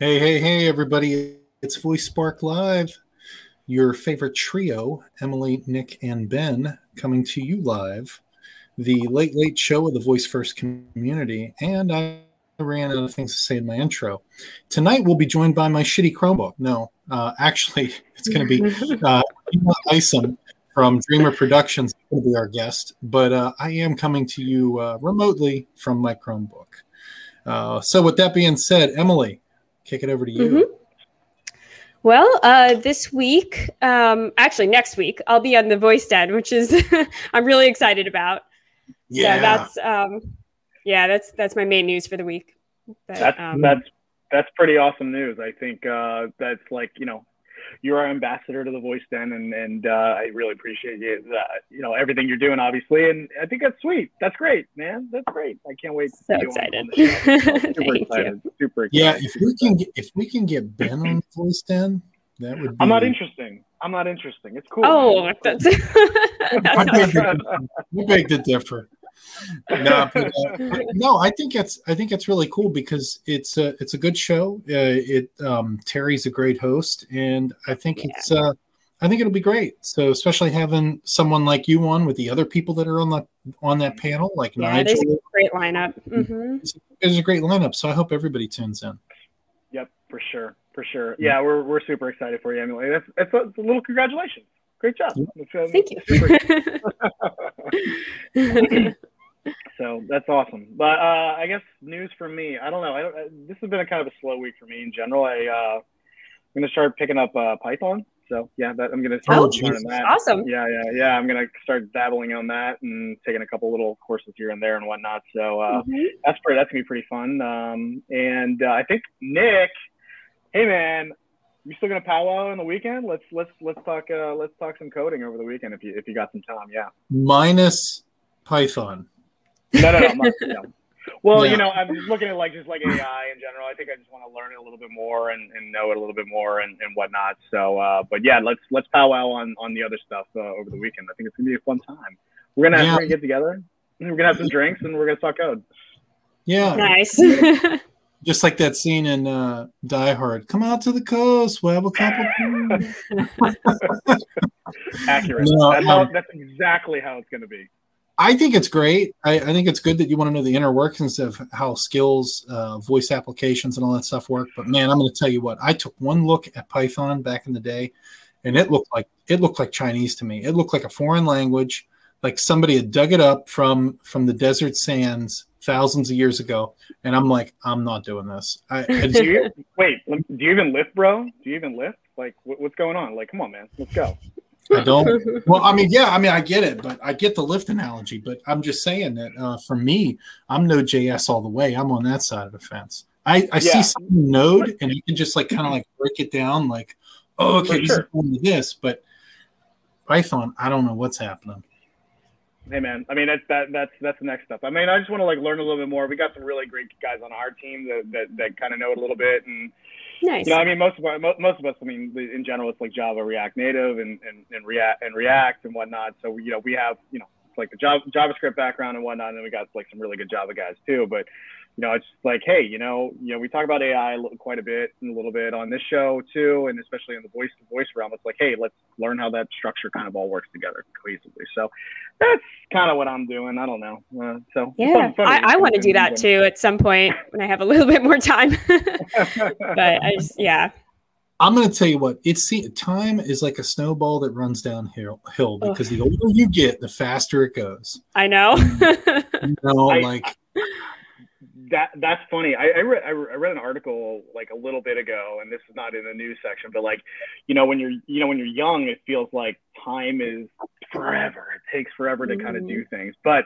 Hey, hey, hey, everybody. It's Voice Spark Live, your favorite trio, Emily, Nick, and Ben, coming to you live. The late, late show of the Voice First community. And I ran out of things to say in my intro. Tonight, we'll be joined by my shitty Chromebook. No, uh, actually, it's going to be uh, Isom from Dreamer Productions to be our guest, but uh, I am coming to you uh, remotely from my Chromebook. Uh, so, with that being said, Emily, kick it over to you. Mm-hmm. Well, uh, this week, um, actually next week, I'll be on the Voice Den, which is I'm really excited about. Yeah, so that's um, yeah, that's that's my main news for the week. But, that's um, that's that's pretty awesome news. I think uh, that's like you know you're our ambassador to the Voice Den, and and uh, I really appreciate you, uh, you know, everything you're doing, obviously, and I think that's sweet. That's great, man. That's great. I can't wait. So excited. super excited. You. Super excited. Yeah, if we can get if we can get Ben on the Voice Den, that would. Be... I'm not interesting. I'm not interesting. It's cool. Oh, that's. that's we beg to differ no, but, uh, no, I think it's I think it's really cool because it's a it's a good show. Uh, it um, Terry's a great host, and I think yeah. it's uh, I think it'll be great. So especially having someone like you on with the other people that are on the on that panel, like yeah, Nigel. a great lineup. Mm-hmm. It's, it's a great lineup. So I hope everybody tunes in. Yep, for sure, for sure. Yeah, we're we're super excited for you, Emily. That's, that's a, a little congratulations. Great job. Thank you. so that's awesome. But uh, I guess news for me. I don't know. I don't, uh, this has been a kind of a slow week for me in general. I uh, I'm gonna start picking up uh, Python. So yeah, that, I'm gonna start oh, learning that. Awesome. Yeah, yeah, yeah. I'm gonna start dabbling on that and taking a couple little courses here and there and whatnot. So uh, mm-hmm. that's pretty. That's gonna be pretty fun. Um, and uh, I think Nick, hey man, you still gonna powwow on the weekend? Let's let's let's talk uh, let's talk some coding over the weekend if you if you got some time. Yeah. Minus Python. No, no, no. Not, no. Well, yeah. you know, I'm looking at like just like AI in general. I think I just want to learn it a little bit more and, and know it a little bit more and, and whatnot. So, uh, but yeah, let's let's powwow on on the other stuff uh, over the weekend. I think it's gonna be a fun time. We're gonna, yeah. we're gonna get together. We're gonna have some drinks and we're gonna talk code. Yeah, nice. just like that scene in uh, Die Hard. Come out to the coast. We'll have a couple. Accurate. No, that's, um, how, that's exactly how it's gonna be. I think it's great. I, I, think it's good that you want to know the inner workings of how skills, uh, voice applications, and all that stuff work. But man, I'm going to tell you what. I took one look at Python back in the day, and it looked like it looked like Chinese to me. It looked like a foreign language, like somebody had dug it up from from the desert sands thousands of years ago. And I'm like, I'm not doing this. I, I do you, wait, do you even lift, bro? Do you even lift? Like, what's going on? Like, come on, man, let's go. I don't. well, I mean, yeah, I mean, I get it, but I get the lift analogy. But I'm just saying that uh, for me, I'm Node JS all the way. I'm on that side of the fence. I, I yeah. see some Node, and you can just like kind of like break it down, like, oh, okay, this sure. is this. But Python, I don't know what's happening. Hey man, I mean that's that that's that's the next step. I mean, I just want to like learn a little bit more. We got some really great guys on our team that that, that kind of know it a little bit, and Nice. You know, I mean, most of our, most of us, I mean, in general, it's like Java, React Native, and and, and React and React and whatnot. So you know, we have you know, it's like the Java, JavaScript background and whatnot, and then we got like some really good Java guys too. But you know, it's like, hey, you know, you know, we talk about AI quite a bit and a little bit on this show too, and especially in the voice to voice realm. It's like, hey, let's learn how that structure kind of all works together cohesively. So that's kind of what I'm doing. I don't know. Uh, so yeah, I, I want to do that too at some point when I have a little bit more time. but I just, yeah. I'm going to tell you what. It's time is like a snowball that runs downhill hill because Ugh. the older you get, the faster it goes. I know. you know, I, like that that's funny. I I read I read an article like a little bit ago, and this is not in the news section, but like, you know, when you're you know when you're young, it feels like time is forever. It takes forever to kind of do things, but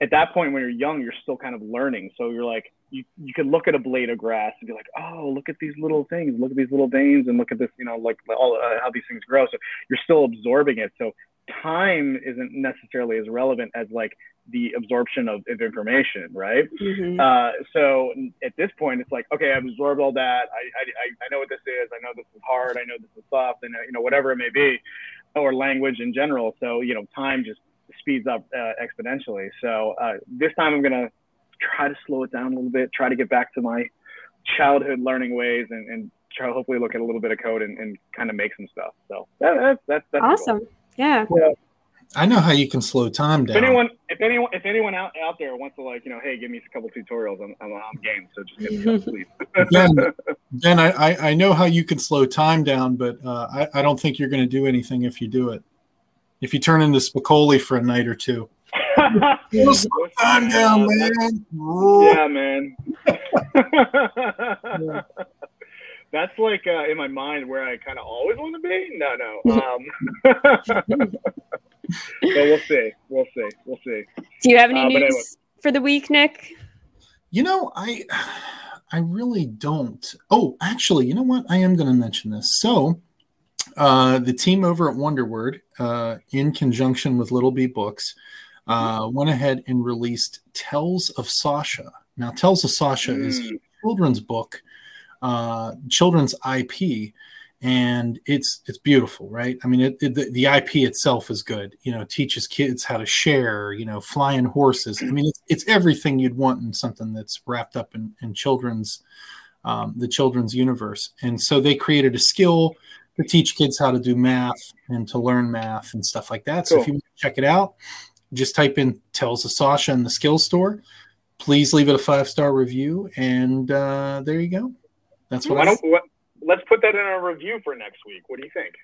at that point when you're young, you're still kind of learning. So you're like, you you can look at a blade of grass and be like, oh, look at these little things, look at these little veins, and look at this, you know, like all uh, how these things grow. So you're still absorbing it. So time isn't necessarily as relevant as like the absorption of, of information, right? Mm-hmm. Uh, so at this point, it's like, okay, I've absorbed all that. I, I, I know what this is. I know this is hard. I know this is soft, and you know whatever it may be, or language in general. So you know, time just speeds up uh, exponentially. So uh, this time, I'm gonna try to slow it down a little bit. Try to get back to my childhood learning ways and, and try hopefully look at a little bit of code and, and kind of make some stuff. So that, that's that's that's awesome. Cool. Yeah. yeah. I know how you can slow time down. If anyone, if anyone, if anyone out, out there wants to like, you know, hey, give me a couple tutorials, I'm, I'm, I'm game. So just give me please. ben, ben I, I, I know how you can slow time down, but uh, I, I don't think you're going to do anything if you do it. If you turn into Spicoli for a night or two. slow time down, man. Yeah, man. yeah. That's like uh, in my mind where I kind of always want to be. No, no. Um, but we'll see. We'll see. We'll see. Do you have any uh, news anyway. for the week, Nick? You know, I I really don't. Oh, actually, you know what? I am going to mention this. So, uh, the team over at Wonderword, uh, in conjunction with Little Bee Books, uh, went ahead and released Tales of Sasha. Now, Tales of Sasha mm. is a children's book, uh, children's IP, and it's it's beautiful right? I mean it, it, the, the ip itself is good you know teaches kids how to share you know flying horses. I mean it's, it's everything you'd want in something that's wrapped up in, in children's um, the children's universe. And so they created a skill to teach kids how to do math and to learn math and stuff like that. So if you check it out just type in Tales of Sasha in the skill store. Please leave it a five star review and uh, there you go. That's what, I, what let's put that in our review for next week. What do you think?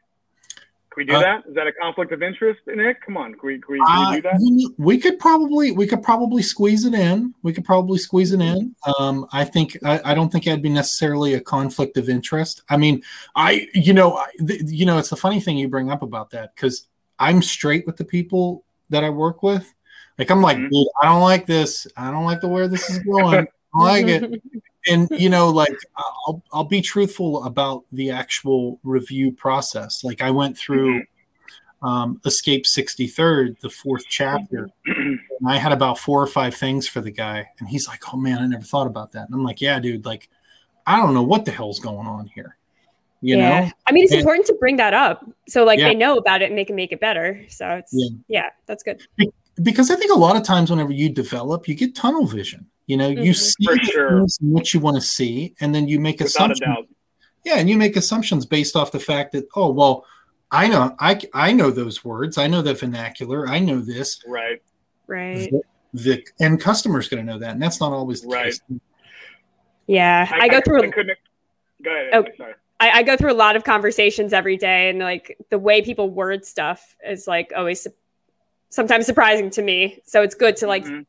Can we do uh, that? Is that a conflict of interest, Nick? Come on, can we, can we, can we do that? Uh, we could probably we could probably squeeze it in. We could probably squeeze it in. Um, I think I, I, don't think it'd be necessarily a conflict of interest. I mean, I you know I, the, you know it's the funny thing you bring up about that because I'm straight with the people that I work with. Like I'm like, mm-hmm. dude, I don't like this. I don't like the where this is going. I like it. and you know like I'll, I'll be truthful about the actual review process. Like i went through mm-hmm. um, escape 63rd the fourth chapter and i had about four or five things for the guy and he's like oh man i never thought about that. And i'm like yeah dude like i don't know what the hell's going on here you yeah. know? I mean it's and, important to bring that up. So like yeah. they know about it and they can make it better. So it's yeah, yeah that's good. Because i think a lot of times whenever you develop you get tunnel vision you know, mm-hmm. you see sure. what you want to see, and then you make Without assumptions. Yeah, and you make assumptions based off the fact that oh well, I know I I know those words, I know the vernacular, I know this. Right. Right. The, the end customer's going to know that, and that's not always the right. case. Yeah, I, I go through. I couldn't. Go ahead. Oh, sorry. I, I, go through a lot of conversations every day, and like the way people word stuff is like always sometimes surprising to me. So it's good to like mm-hmm.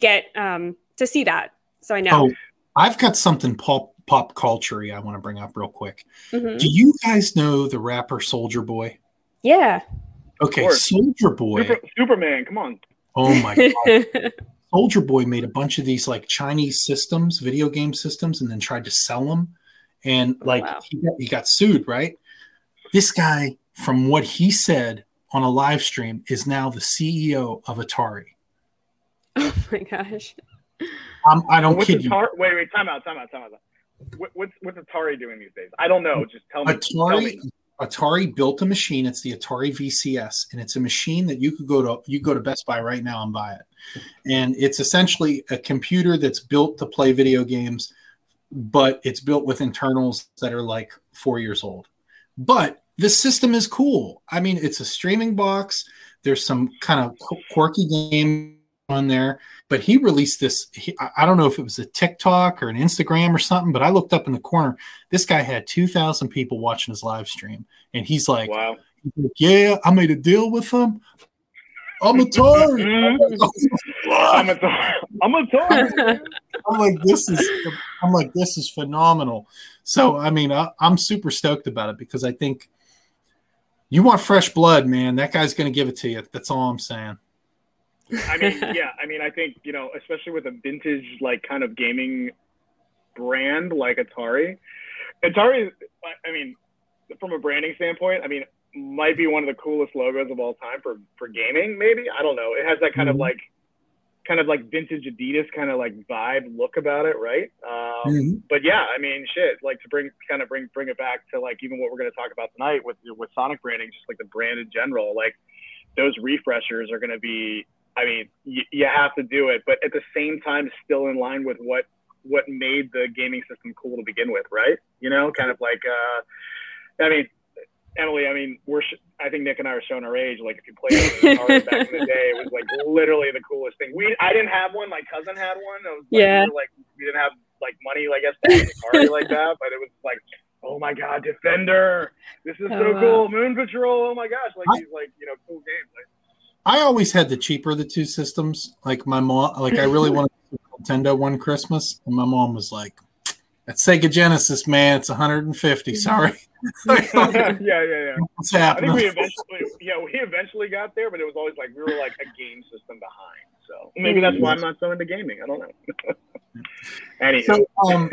get um, to see that. So I know. Oh, I've got something pop pop culture I want to bring up real quick. Mm-hmm. Do you guys know the rapper Soulja Boy? Yeah. Okay, Soulja Boy. Super, Superman, come on. Oh my god. Soulja Boy made a bunch of these like Chinese systems, video game systems, and then tried to sell them. And oh, like wow. he, got, he got sued, right? This guy, from what he said on a live stream, is now the CEO of Atari. Oh my gosh. Um, I don't what's kid Atari, you. Wait, wait, time out, time out, time out. What, what's what's Atari doing these days? I don't know. Just tell me. Atari, tell me. Atari built a machine. It's the Atari VCS, and it's a machine that you could go to. You go to Best Buy right now and buy it, and it's essentially a computer that's built to play video games, but it's built with internals that are like four years old. But the system is cool. I mean, it's a streaming box. There's some kind of quirky game on there. But he released this. He, I don't know if it was a TikTok or an Instagram or something, but I looked up in the corner. This guy had 2,000 people watching his live stream. And he's like, wow. Yeah, I made a deal with them. I'm a tar. I'm a tar. I'm a tar. I'm like, this is, I'm like, this is phenomenal. So, I mean, I, I'm super stoked about it because I think you want fresh blood, man. That guy's going to give it to you. That's all I'm saying. I mean, yeah, I mean, I think you know, especially with a vintage like kind of gaming brand like Atari. Atari, I mean, from a branding standpoint, I mean, might be one of the coolest logos of all time for for gaming. Maybe I don't know. It has that kind mm-hmm. of like, kind of like vintage Adidas kind of like vibe look about it, right? Um, mm-hmm. But yeah, I mean, shit, like to bring kind of bring bring it back to like even what we're going to talk about tonight with with Sonic branding, just like the brand in general, like those refreshers are going to be I mean, you, you have to do it, but at the same time, still in line with what what made the gaming system cool to begin with, right? You know, kind of like, uh, I mean, Emily, I mean, we're, sh- I think Nick and I are showing our age. Like, if you played Atari back in the day, it was like literally the coolest thing. We, I didn't have one. My cousin had one. It was like, yeah. We were, like, we didn't have like money, like guess, to have Atari like that, but it was like, oh my god, Defender! This is so oh, cool. Wow. Moon Patrol! Oh my gosh, like I, these like you know cool games. Like, I always had the cheaper of the two systems. Like my mom, like I really wanted Nintendo one Christmas, and my mom was like, "That Sega Genesis, man, it's 150. Sorry." yeah, yeah, yeah. What's happening? I think we eventually, yeah, we eventually got there, but it was always like we were like a game system behind. So maybe that's why I'm not so into gaming. I don't know. anyway. So, um,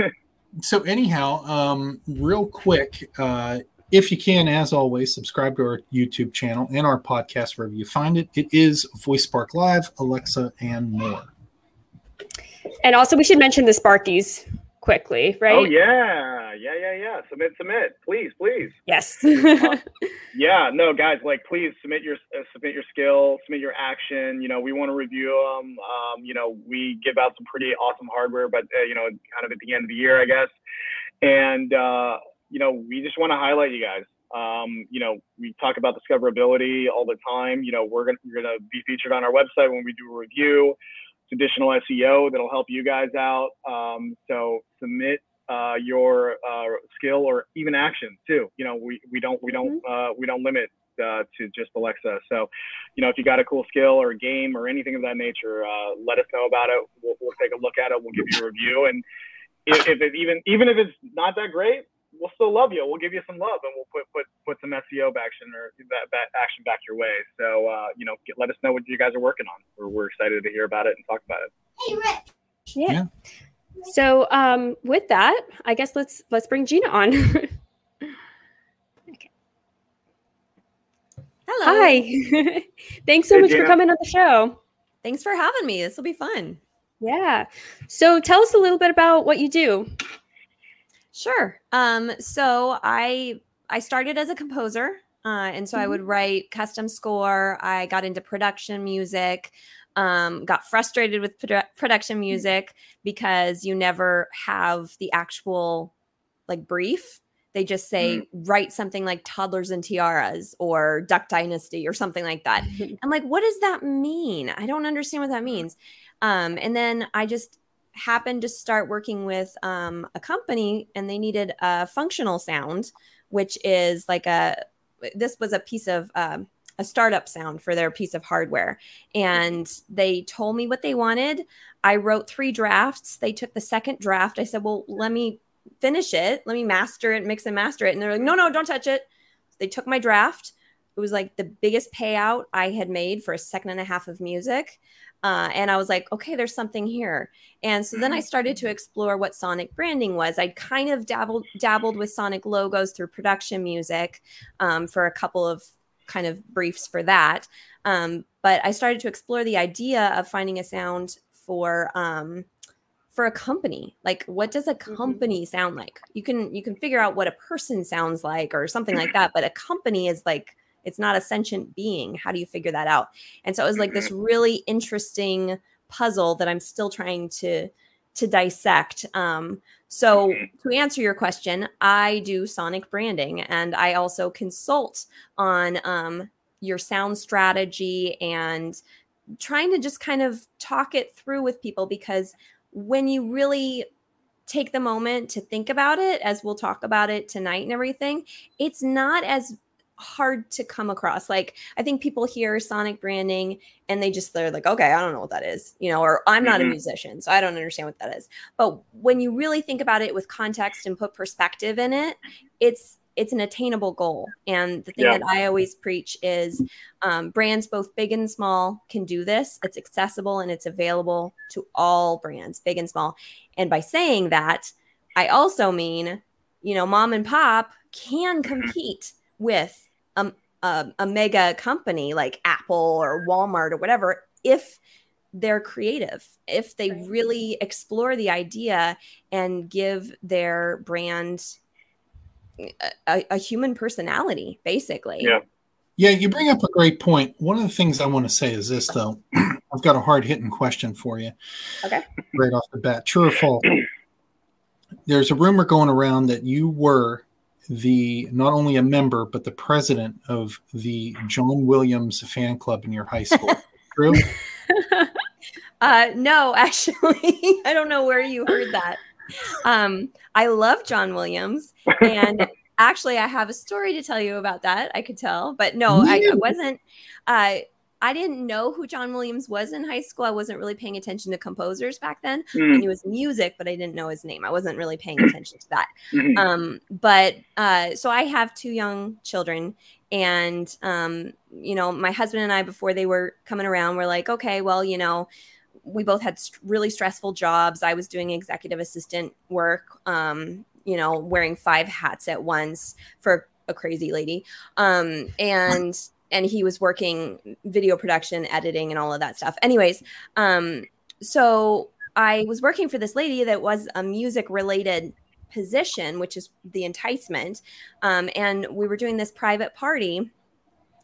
so anyhow, um, real quick, uh, if you can, as always, subscribe to our YouTube channel and our podcast wherever you find it. It is Voice Spark Live, Alexa, and more. And also, we should mention the Sparkies quickly, right? Oh yeah, yeah, yeah, yeah. Submit, submit, please, please. Yes. uh, yeah, no, guys, like please submit your uh, submit your skill, submit your action. You know, we want to review them. Um, you know, we give out some pretty awesome hardware, but uh, you know, kind of at the end of the year, I guess. And uh, you know, we just want to highlight you guys. Um, you know, we talk about discoverability all the time. You know, we're gonna we're gonna be featured on our website when we do a review It's additional SEO that'll help you guys out. Um, so submit uh, your uh, skill or even action too. You know, we, we don't we don't mm-hmm. uh, we don't limit uh, to just Alexa. So, you know, if you got a cool skill or a game or anything of that nature, uh, let us know about it. We'll, we'll take a look at it. We'll give you a review. And if, if it even even if it's not that great, we'll still love you. We'll give you some love, and we'll put put put some SEO action or that, that action back your way. So uh, you know, get, let us know what you guys are working on. We're, we're excited to hear about it and talk about it. Hey, Rick. Yeah. yeah. So um, with that, I guess let's let's bring Gina on. okay. Hello. Hi. Thanks so hey, much Gina. for coming on the show. Thanks for having me. This will be fun. Yeah. So tell us a little bit about what you do. Sure. Um, so I I started as a composer, uh, and so mm-hmm. I would write custom score. I got into production music. Um, got frustrated with produ- production mm. music because you never have the actual like brief. They just say mm-hmm. write something like toddlers and tiaras or Duck Dynasty or something like that. I'm like, what does that mean? I don't understand what that means. Um, and then I just happened to start working with um, a company and they needed a functional sound, which is like a, this was a piece of, um, a startup sound for their piece of hardware. And they told me what they wanted. I wrote three drafts. They took the second draft. I said, well, let me finish it. Let me master it, mix and master it. And they're like, no, no, don't touch it. They took my draft. It was like the biggest payout I had made for a second and a half of music. Uh, and I was like, okay, there's something here. And so then I started to explore what sonic branding was. I'd kind of dabbled dabbled with sonic logos through production music um, for a couple of kind of briefs for that. Um, but I started to explore the idea of finding a sound for um, for a company. Like, what does a mm-hmm. company mm-hmm. sound like? You can you can figure out what a person sounds like or something like that, but a company is like it's not a sentient being. How do you figure that out? And so it was like this mm-hmm. really interesting puzzle that I'm still trying to to dissect. Um, so mm-hmm. to answer your question, I do sonic branding and I also consult on um, your sound strategy and trying to just kind of talk it through with people because when you really take the moment to think about it as we'll talk about it tonight and everything it's not as hard to come across. Like I think people hear sonic branding and they just they're like, okay, I don't know what that is, you know, or I'm not mm-hmm. a musician, so I don't understand what that is. But when you really think about it with context and put perspective in it, it's it's an attainable goal. And the thing yeah. that I always preach is um, brands, both big and small, can do this. It's accessible and it's available to all brands, big and small. And by saying that, I also mean, you know, mom and pop can mm-hmm. compete with a, a, a mega company like Apple or Walmart or whatever if they're creative, if they really explore the idea and give their brand a, a, human personality, basically. Yeah. Yeah, you bring up a great point. One of the things I want to say is this, though. I've got a hard hitting question for you. Okay. Right off the bat. True or false? there's a rumor going around that you were the not only a member but the president of the John Williams fan club in your high school. True? Uh, no, actually, I don't know where you heard that. Um, I love John Williams, and actually, I have a story to tell you about that. I could tell, but no, I, I wasn't. Uh, I didn't know who John Williams was in high school. I wasn't really paying attention to composers back then. Mm. I knew his music, but I didn't know his name. I wasn't really paying attention to that. Mm-hmm. Um, but uh, so I have two young children, and um, you know, my husband and I, before they were coming around, were like, okay, well, you know, we both had st- really stressful jobs. I was doing executive assistant work, um, you know, wearing five hats at once for a crazy lady. Um, and and he was working video production, editing, and all of that stuff. Anyways, um, so I was working for this lady that was a music related position, which is the enticement. Um, and we were doing this private party.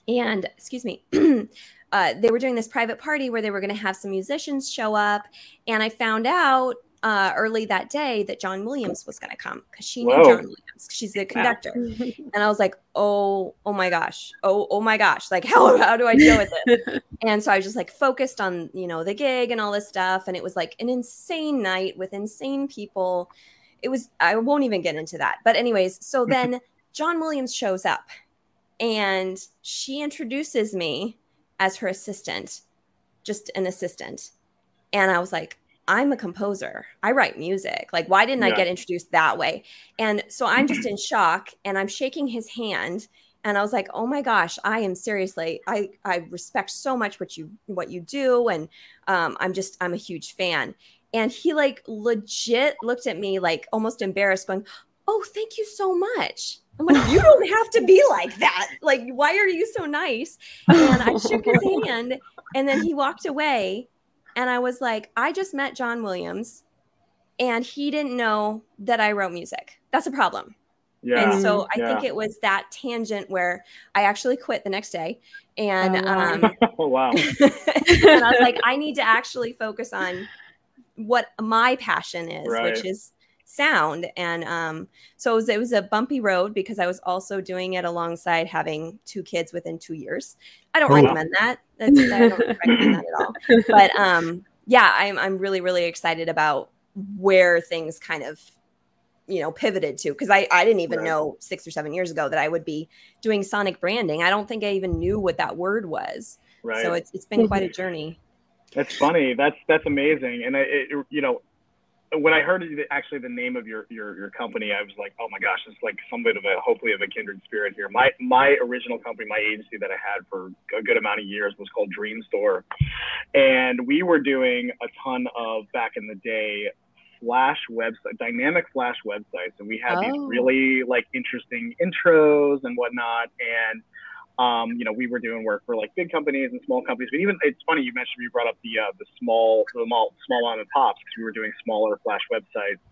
And excuse me, uh, they were doing this private party where they were going to have some musicians show up. And I found out uh, early that day that John Williams was going to come because she knew Whoa. John Williams. She's the conductor, and I was like, "Oh, oh my gosh, oh, oh my gosh! Like, how how do I deal with it?" and so I was just like focused on you know the gig and all this stuff, and it was like an insane night with insane people. It was I won't even get into that, but anyways, so then John Williams shows up, and she introduces me as her assistant, just an assistant. And I was like, I'm a composer. I write music. Like, why didn't yeah. I get introduced that way? And so I'm just in shock and I'm shaking his hand. And I was like, oh my gosh, I am seriously, I, I respect so much what you what you do. And um, I'm just, I'm a huge fan. And he like legit looked at me like almost embarrassed, going, Oh, thank you so much. I'm like, you don't have to be like that. Like, why are you so nice? And I shook his hand and then he walked away. And I was like, I just met John Williams and he didn't know that I wrote music. That's a problem. Yeah. And so I yeah. think it was that tangent where I actually quit the next day. And oh, um oh, wow. and I was like, I need to actually focus on what my passion is, right. which is sound. And um, so it was, it was, a bumpy road because I was also doing it alongside having two kids within two years. I don't oh, recommend that. That's, I don't recommend that at all. But um, yeah, I'm, I'm really, really excited about where things kind of you know pivoted to because I, I didn't even right. know six or seven years ago that i would be doing sonic branding. I don't think i even knew what that word was. Right. so it's, it's been quite a journey. That's funny. That's that's amazing. And it, you know when I heard actually the name of your, your your company, I was like, oh my gosh, it's like some bit of a hopefully of a kindred spirit here. My my original company, my agency that I had for a good amount of years was called Dream Store, and we were doing a ton of back in the day flash website dynamic flash websites and we had oh. these really like interesting intros and whatnot and um, you know, we were doing work for like big companies and small companies, but even it's funny you mentioned you brought up the uh, the small the small small mom and pops because we were doing smaller flash websites,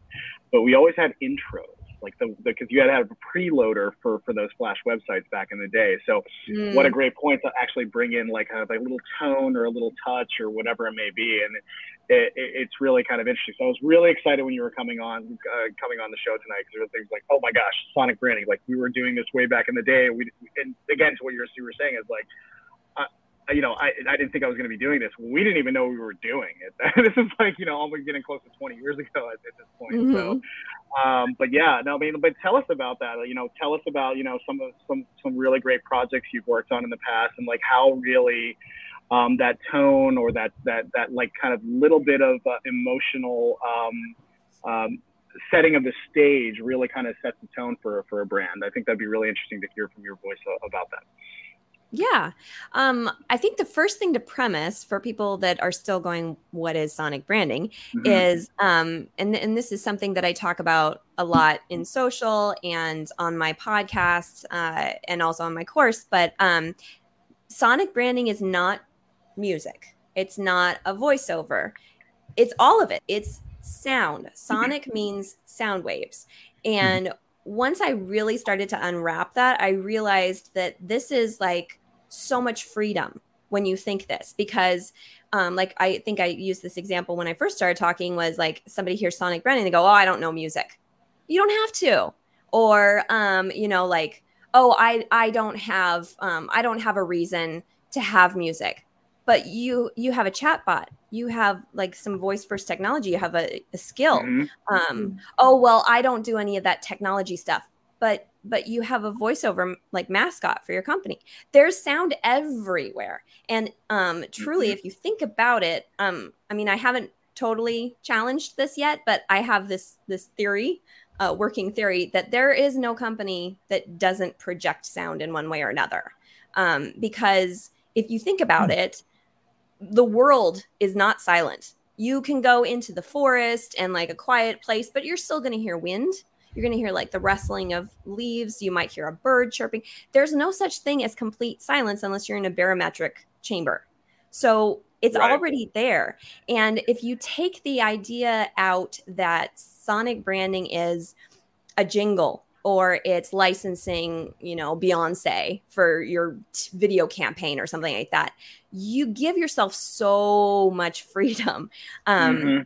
but we always had intros like the because you had to have a preloader for for those flash websites back in the day. So mm. what a great point to actually bring in like a, a little tone or a little touch or whatever it may be, and it, it, it's really kind of interesting. So I was really excited when you were coming on uh, coming on the show tonight because there were things like, oh my gosh, Sonic branding. Like we were doing this way back in the day. We and again to what you were, you were saying is like. You know, I, I didn't think I was going to be doing this. We didn't even know we were doing it. this is like, you know, almost getting close to 20 years ago at, at this point. Mm-hmm. So, um, but yeah, no, I mean, but tell us about that. You know, tell us about, you know, some of some, some really great projects you've worked on in the past and like how really, um, that tone or that that that like kind of little bit of uh, emotional um, um, setting of the stage really kind of sets the tone for for a brand. I think that'd be really interesting to hear from your voice about that. Yeah. Um, I think the first thing to premise for people that are still going, what is sonic branding, mm-hmm. is, um, and, and this is something that I talk about a lot in social and on my podcast uh, and also on my course, but um, sonic branding is not music. It's not a voiceover. It's all of it. It's sound. Sonic means sound waves. And once I really started to unwrap that, I realized that this is like so much freedom when you think this because um, like I think I used this example when I first started talking was like somebody hears Sonic branding, they go, Oh, I don't know music. you don't have to. Or, um, you know, like, oh, I, I don't have, um, I don't have a reason to have music but you you have a chat bot you have like some voice first technology you have a, a skill mm-hmm. um oh well i don't do any of that technology stuff but but you have a voiceover like mascot for your company there's sound everywhere and um truly mm-hmm. if you think about it um i mean i haven't totally challenged this yet but i have this this theory uh, working theory that there is no company that doesn't project sound in one way or another um, because if you think about mm. it the world is not silent. You can go into the forest and like a quiet place, but you're still going to hear wind. You're going to hear like the rustling of leaves. You might hear a bird chirping. There's no such thing as complete silence unless you're in a barometric chamber. So it's right. already there. And if you take the idea out that sonic branding is a jingle or it's licensing, you know, Beyonce for your video campaign or something like that. You give yourself so much freedom. Um, mm-hmm.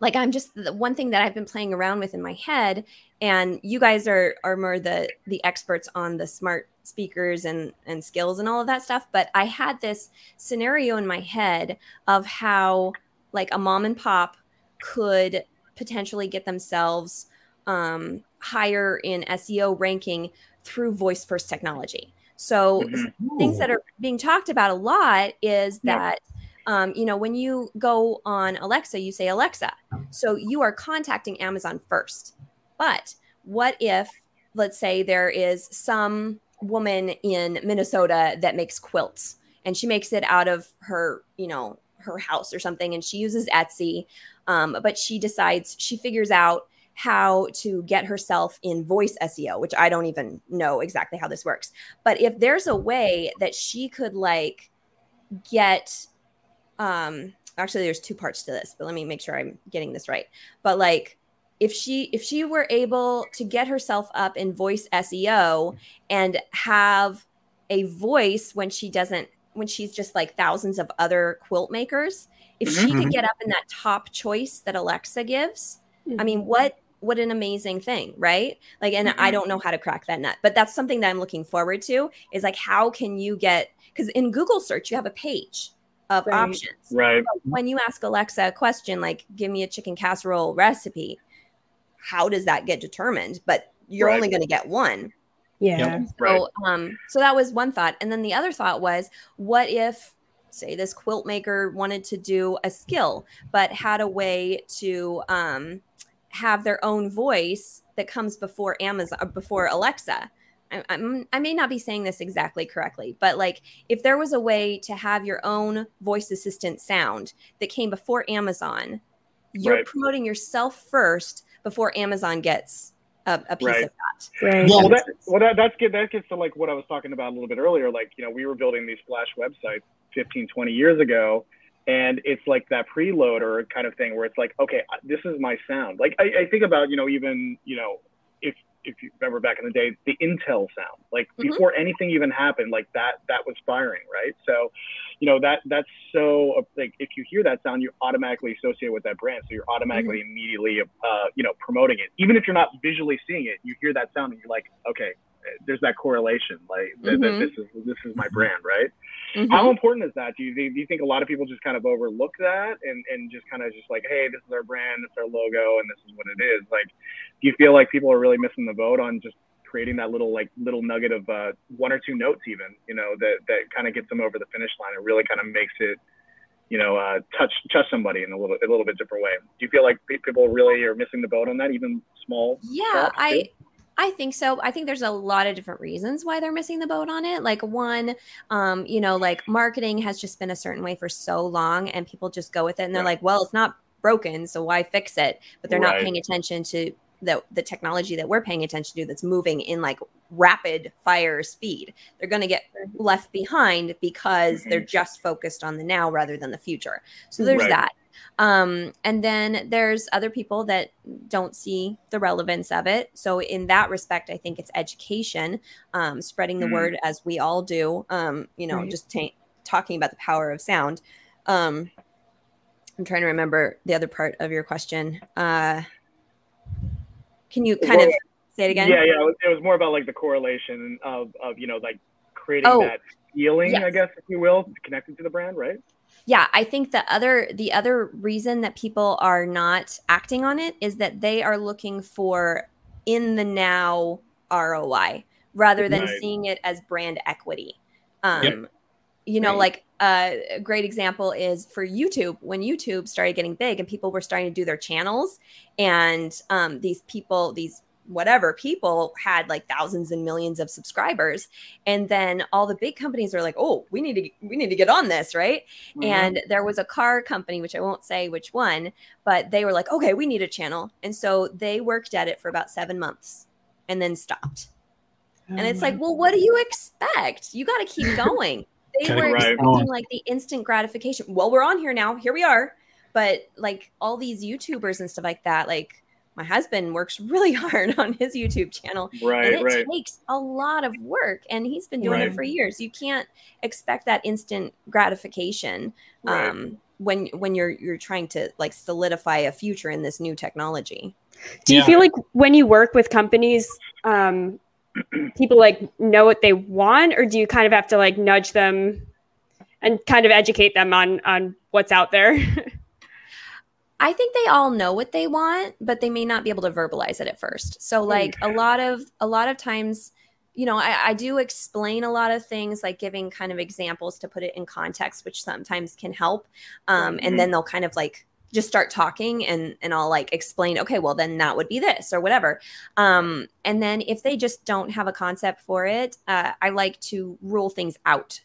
Like I'm just the one thing that I've been playing around with in my head, and you guys are are more the the experts on the smart speakers and and skills and all of that stuff. But I had this scenario in my head of how like a mom and pop could potentially get themselves um, higher in SEO ranking through voice first technology. So mm-hmm. things that are being talked about a lot is that um, you know when you go on Alexa, you say Alexa, so you are contacting Amazon first. But what if, let's say, there is some woman in Minnesota that makes quilts and she makes it out of her, you know, her house or something, and she uses Etsy, um, but she decides she figures out how to get herself in voice SEO, which I don't even know exactly how this works. But if there's a way that she could like get um actually there's two parts to this, but let me make sure I'm getting this right. But like if she if she were able to get herself up in voice SEO and have a voice when she doesn't when she's just like thousands of other quilt makers, if mm-hmm. she could mm-hmm. get up in that top choice that Alexa gives, I mean, what what an amazing thing, right? Like, and mm-hmm. I don't know how to crack that nut, but that's something that I'm looking forward to. Is like, how can you get? Because in Google search, you have a page of right. options. Right. when you ask Alexa a question like, "Give me a chicken casserole recipe," how does that get determined? But you're right. only going to get one. Yeah. So, right. um, so that was one thought, and then the other thought was, what if say this quilt maker wanted to do a skill but had a way to um, have their own voice that comes before Amazon before Alexa. I, I'm, I may not be saying this exactly correctly, but like if there was a way to have your own voice assistant sound that came before Amazon, you're right. promoting yourself first before Amazon gets a, a piece right. of that. Right. Well, that, well, that, that's good. That gets to like what I was talking about a little bit earlier. Like, you know, we were building these Flash websites 15, 20 years ago and it's like that preloader kind of thing where it's like okay this is my sound like I, I, think about you know even you know if you remember back in the day the intel sound like mm-hmm. before anything even happened like that that was firing right so you know that that's so like if you hear that sound you automatically associate with that brand so you're automatically mm-hmm. immediately uh, you know promoting it even if you're not visually seeing it you hear that sound and you're like okay there's that correlation like mm-hmm. that, this is this is my brand right? Mm-hmm. how important is that? Do you, do you think a lot of people just kind of overlook that and and just kind of just like hey this is our brand it's our logo and this is what it is? Like do you feel like people are really missing the boat on just creating that little like little nugget of uh, one or two notes even you know that that kind of gets them over the finish line and really kind of makes it you know uh, touch touch somebody in a little a little bit different way? Do you feel like people really are missing the boat on that even small yeah i I think so. I think there's a lot of different reasons why they're missing the boat on it. Like one, um, you know, like marketing has just been a certain way for so long, and people just go with it, and they're like, "Well, it's not broken, so why fix it?" But they're right. not paying attention to the the technology that we're paying attention to that's moving in like rapid fire speed. They're going to get left behind because mm-hmm. they're just focused on the now rather than the future. So there's right. that. Um, and then there's other people that don't see the relevance of it. So in that respect, I think it's education, um, spreading the mm. word as we all do. Um, you know, right. just t- talking about the power of sound. Um, I'm trying to remember the other part of your question. Uh, Can you kind of say it again? Yeah, yeah. It was more about like the correlation of of you know like creating oh, that feeling, yes. I guess, if you will, connected to the brand, right? Yeah, I think the other the other reason that people are not acting on it is that they are looking for in the now ROI rather than right. seeing it as brand equity. Um, yep. You know, right. like uh, a great example is for YouTube when YouTube started getting big and people were starting to do their channels, and um, these people, these whatever people had like thousands and millions of subscribers and then all the big companies are like oh we need to we need to get on this right? Mm-hmm. and there was a car company which i won't say which one but they were like okay we need a channel and so they worked at it for about seven months and then stopped. Oh and it's like well what do you expect? You got to keep going. They were right. expecting like the instant gratification. Well we're on here now. Here we are. But like all these youtubers and stuff like that like my husband works really hard on his YouTube channel. Right, and it right. takes a lot of work and he's been doing right. it for years. You can't expect that instant gratification right. um, when when you're you're trying to like solidify a future in this new technology. Do you feel like when you work with companies, um, people like know what they want, or do you kind of have to like nudge them and kind of educate them on on what's out there? I think they all know what they want, but they may not be able to verbalize it at first. So like a lot of a lot of times, you know, I, I do explain a lot of things, like giving kind of examples to put it in context, which sometimes can help. Um, mm-hmm. And then they'll kind of like just start talking and and I'll like explain okay well then that would be this or whatever um and then if they just don't have a concept for it uh, I like to rule things out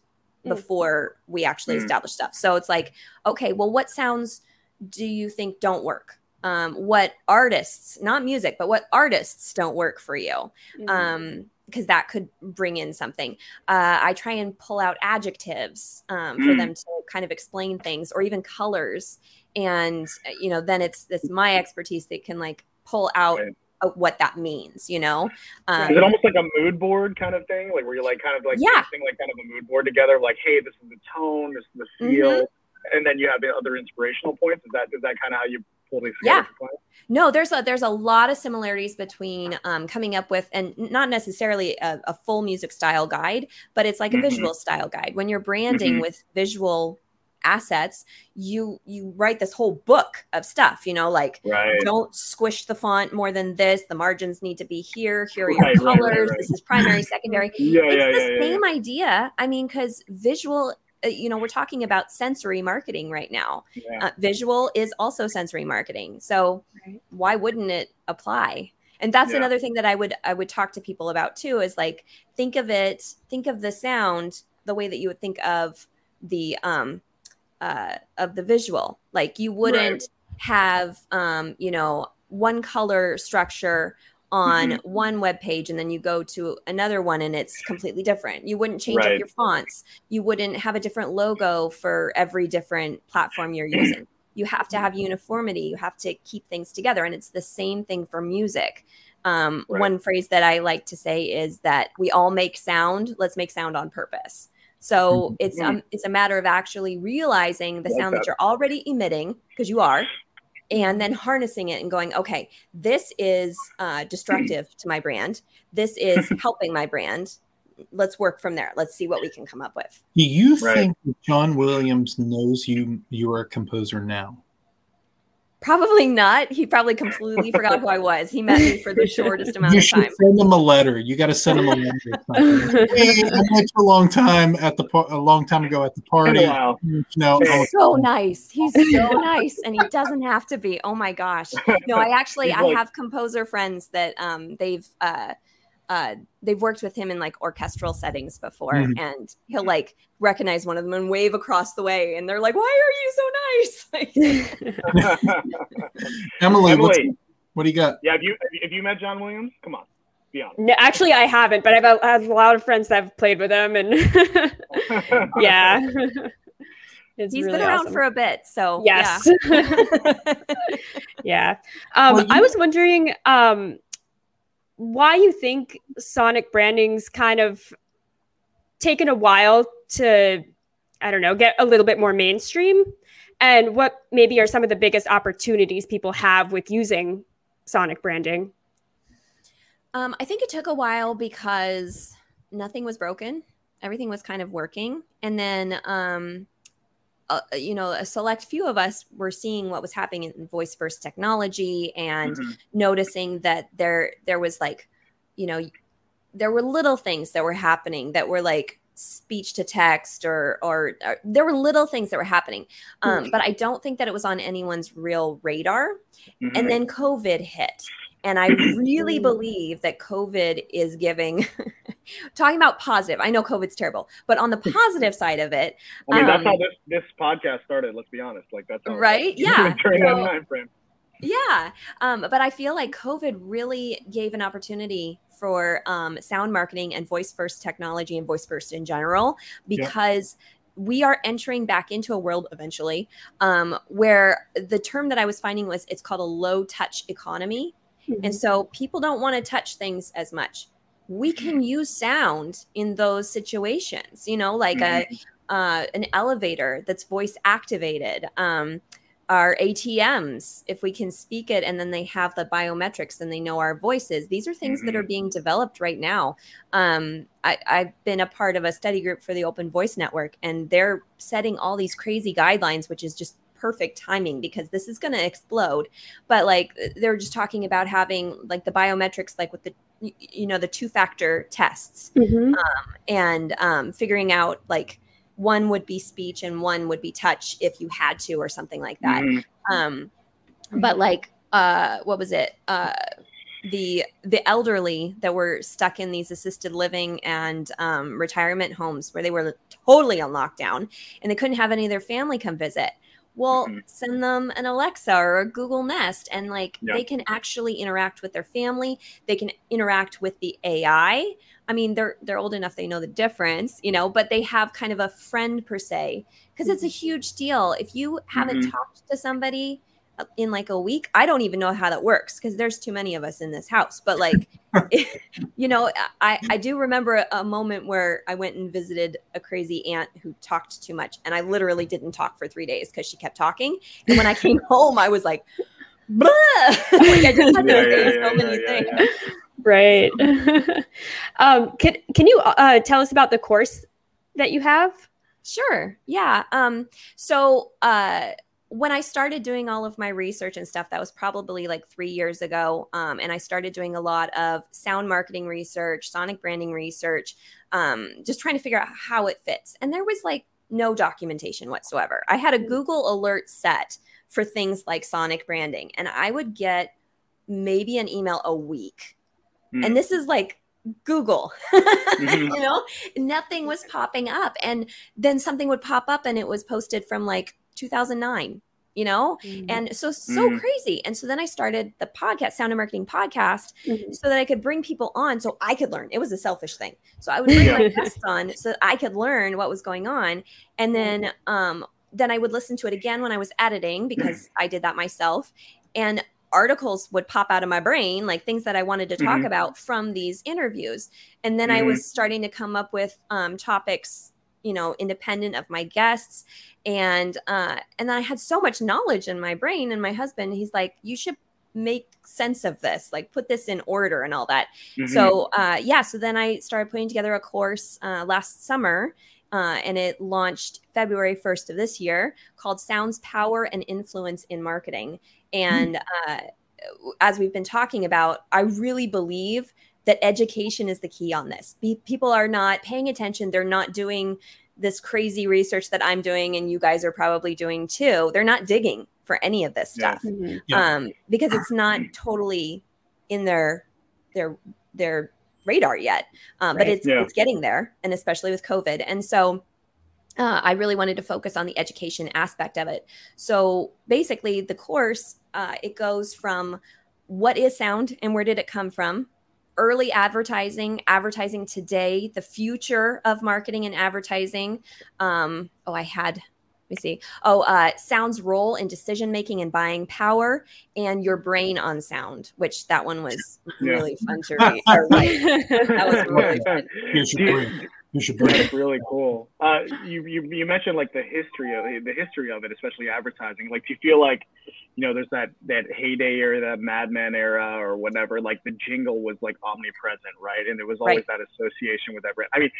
mm. before we actually mm-hmm. establish stuff so it's like okay well what sounds do you think don't work? Um, what artists, not music, but what artists don't work for you? Mm-hmm. Um, because that could bring in something. Uh, I try and pull out adjectives um, for them to kind of explain things, or even colors, and uh, you know, then it's it's my expertise that can like pull out right. what that means. You know, um, is it almost like a mood board kind of thing, like where you're like kind of like yeah, like kind of a mood board together, like, hey, this is the tone, this is the feel. Mm-hmm and then you have the other inspirational points. Is that is that kind of how you pull these together? Yeah. No, there's a there's a lot of similarities between um, coming up with and not necessarily a, a, full music style guide, but it's like a mm-hmm. visual style guide. When you're branding mm-hmm. with visual assets you you write this whole book of stuff you know like right. don't squish the font more than this the margins need to be here here are your right, colors right, this is primary secondary yeah, it's yeah, the yeah, same idea i mean because visual you know we're talking about sensory marketing right now yeah. uh, visual is also sensory marketing so right. why wouldn't it apply and that's yeah. another thing that i would i would talk to people about too is like think of it think of the sound the way that you would think of the um uh of the visual like you wouldn't right. have um you know one color structure on mm-hmm. one web page and then you go to another one and it's completely different. You wouldn't change right. up your fonts. You wouldn't have a different logo for every different platform you're using. You have to have uniformity. You have to keep things together. And it's the same thing for music. Um, right. One phrase that I like to say is that we all make sound. Let's make sound on purpose. So mm-hmm. it's um, it's a matter of actually realizing the sound that you're already emitting because you are, and then harnessing it and going, okay, this is uh, destructive to my brand. This is helping my brand. Let's work from there. Let's see what we can come up with. Do you right. think John Williams knows you you are a composer now? Probably not. He probably completely forgot who I was. He met me for the shortest amount you of time. Send him a letter. You got to send him a letter. hey, I met you a long time at the a long time ago at the party. Wow. No, He's so nice. He's so nice, and he doesn't have to be. Oh my gosh. No, I actually I have composer friends that um they've uh uh, they've worked with him in like orchestral settings before, mm-hmm. and he'll like recognize one of them and wave across the way, and they're like, "Why are you so nice?" Emily, Emily what do you got? Yeah, have you have you met John Williams? Come on. No, actually, I haven't, but I've, I have a lot of friends that have played with him, and yeah, it's he's really been around awesome. for a bit. So yes, yeah. yeah. Um, well, you- I was wondering, um, why you think Sonic branding's kind of taken a while to, I don't know, get a little bit more mainstream, and what maybe are some of the biggest opportunities people have with using Sonic branding. Um, I think it took a while because nothing was broken. Everything was kind of working. And then, um, uh, you know, a select few of us were seeing what was happening in voice first technology and mm-hmm. noticing that there there was like, you know, there were little things that were happening that were like speech to text or, or, or there were little things that were happening um, mm-hmm. but i don't think that it was on anyone's real radar mm-hmm. and then covid hit and I really believe that COVID is giving, talking about positive. I know COVID's terrible, but on the positive side of it, I mean, um, that's how this, this podcast started. Let's be honest. Like that's how right. Yeah. During so, that time frame. Yeah. Um, but I feel like COVID really gave an opportunity for um, sound marketing and voice first technology and voice first in general because. Yeah we are entering back into a world eventually um, where the term that I was finding was it's called a low touch economy. Mm-hmm. And so people don't want to touch things as much. We can use sound in those situations, you know, like mm-hmm. a uh, an elevator that's voice activated. Um, our ATMs, if we can speak it and then they have the biometrics and they know our voices. These are things mm-hmm. that are mm-hmm. being developed right now. Um, I, have been a part of a study group for the Open Voice Network, and they're setting all these crazy guidelines, which is just perfect timing because this is going to explode. But like they're just talking about having like the biometrics, like with the you know the two factor tests, mm-hmm. um, and um, figuring out like one would be speech and one would be touch if you had to or something like that. Mm-hmm. Um, but like uh, what was it? Uh, the the elderly that were stuck in these assisted living and um, retirement homes where they were totally on lockdown and they couldn't have any of their family come visit well mm-hmm. send them an alexa or a google nest and like they can actually interact with their family they can interact with the ai i mean they're they're old enough they know the difference you know but they have kind of a friend per se because it's a mm-hmm. huge deal if you haven't mm-hmm. talked to somebody in like a week. I don't even know how that works because there's too many of us in this house. But like, you know, I I do remember a, a, moment where I went and visited a crazy aunt who talked too much, and I literally didn't talk for three days because she kept talking. And when I came home, I was like, like I just had to say yeah, so many things. Right. um, can can you uh, tell us about the course that you have? Sure. Yeah. Um, so uh, when I started doing all of my research and stuff, that was probably like three years ago. Um, and I started doing a lot of sound marketing research, sonic branding research, um, just trying to figure out how it fits. And there was like no documentation whatsoever. I had a mm. Google alert set for things like sonic branding, and I would get maybe an email a week. Mm. And this is like Google, mm-hmm. you know, nothing was popping up. And then something would pop up and it was posted from like 2009 you know mm-hmm. and so so mm-hmm. crazy and so then i started the podcast sound and marketing podcast mm-hmm. so that i could bring people on so i could learn it was a selfish thing so i would bring my guests on so that i could learn what was going on and then um then i would listen to it again when i was editing because i did that myself and articles would pop out of my brain like things that i wanted to talk mm-hmm. about from these interviews and then i was mm-hmm. starting to come up with um, topics you know independent of my guests and uh and then i had so much knowledge in my brain and my husband he's like you should make sense of this like put this in order and all that mm-hmm. so uh yeah so then i started putting together a course uh, last summer uh, and it launched February 1st of this year called Sounds Power and Influence in Marketing. And uh, as we've been talking about, I really believe that education is the key on this. Be- people are not paying attention. They're not doing this crazy research that I'm doing and you guys are probably doing too. They're not digging for any of this stuff yeah. Mm-hmm. Yeah. Um, because it's not totally in their their their radar yet. Um, right. But it's yeah. it's getting there, and especially with COVID. And so uh, I really wanted to focus on the education aspect of it. So basically, the course uh, it goes from what is sound and where did it come from early advertising, advertising today, the future of marketing and advertising. Um, oh, I had, let me see. Oh, uh, sound's role in decision making and buying power, and your brain on sound, which that one was yeah. really fun to read. that was really fun. You should bring it. really cool. Uh, you, you you mentioned like the history of the history of it, especially advertising. Like, do you feel like, you know, there's that that heyday era, that Mad Men era, or whatever. Like the jingle was like omnipresent, right? And there was always right. that association with that brand. I mean,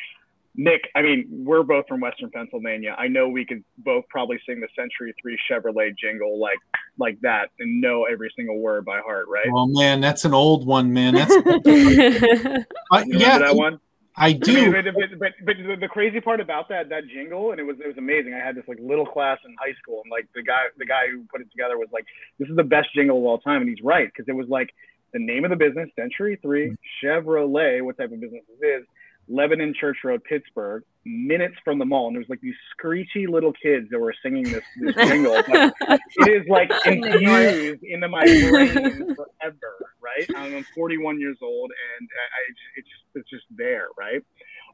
Nick, I mean, we're both from Western Pennsylvania. I know we could both probably sing the Century Three Chevrolet jingle like like that and know every single word by heart, right? Oh man, that's an old one, man. That's uh, yeah, that one. I do. But, but, but, but, the crazy part about that that jingle, and it was it was amazing. I had this like little class in high school, and like the guy the guy who put it together was like, "This is the best jingle of all time," and he's right because it was like the name of the business, Century Three mm-hmm. Chevrolet, what type of business it is, Lebanon Church Road, Pittsburgh, minutes from the mall, and there's like these screechy little kids that were singing this, this jingle. it is like infused into my brain forever, right? I'm 41 years old, and I, it's just it's just there, right?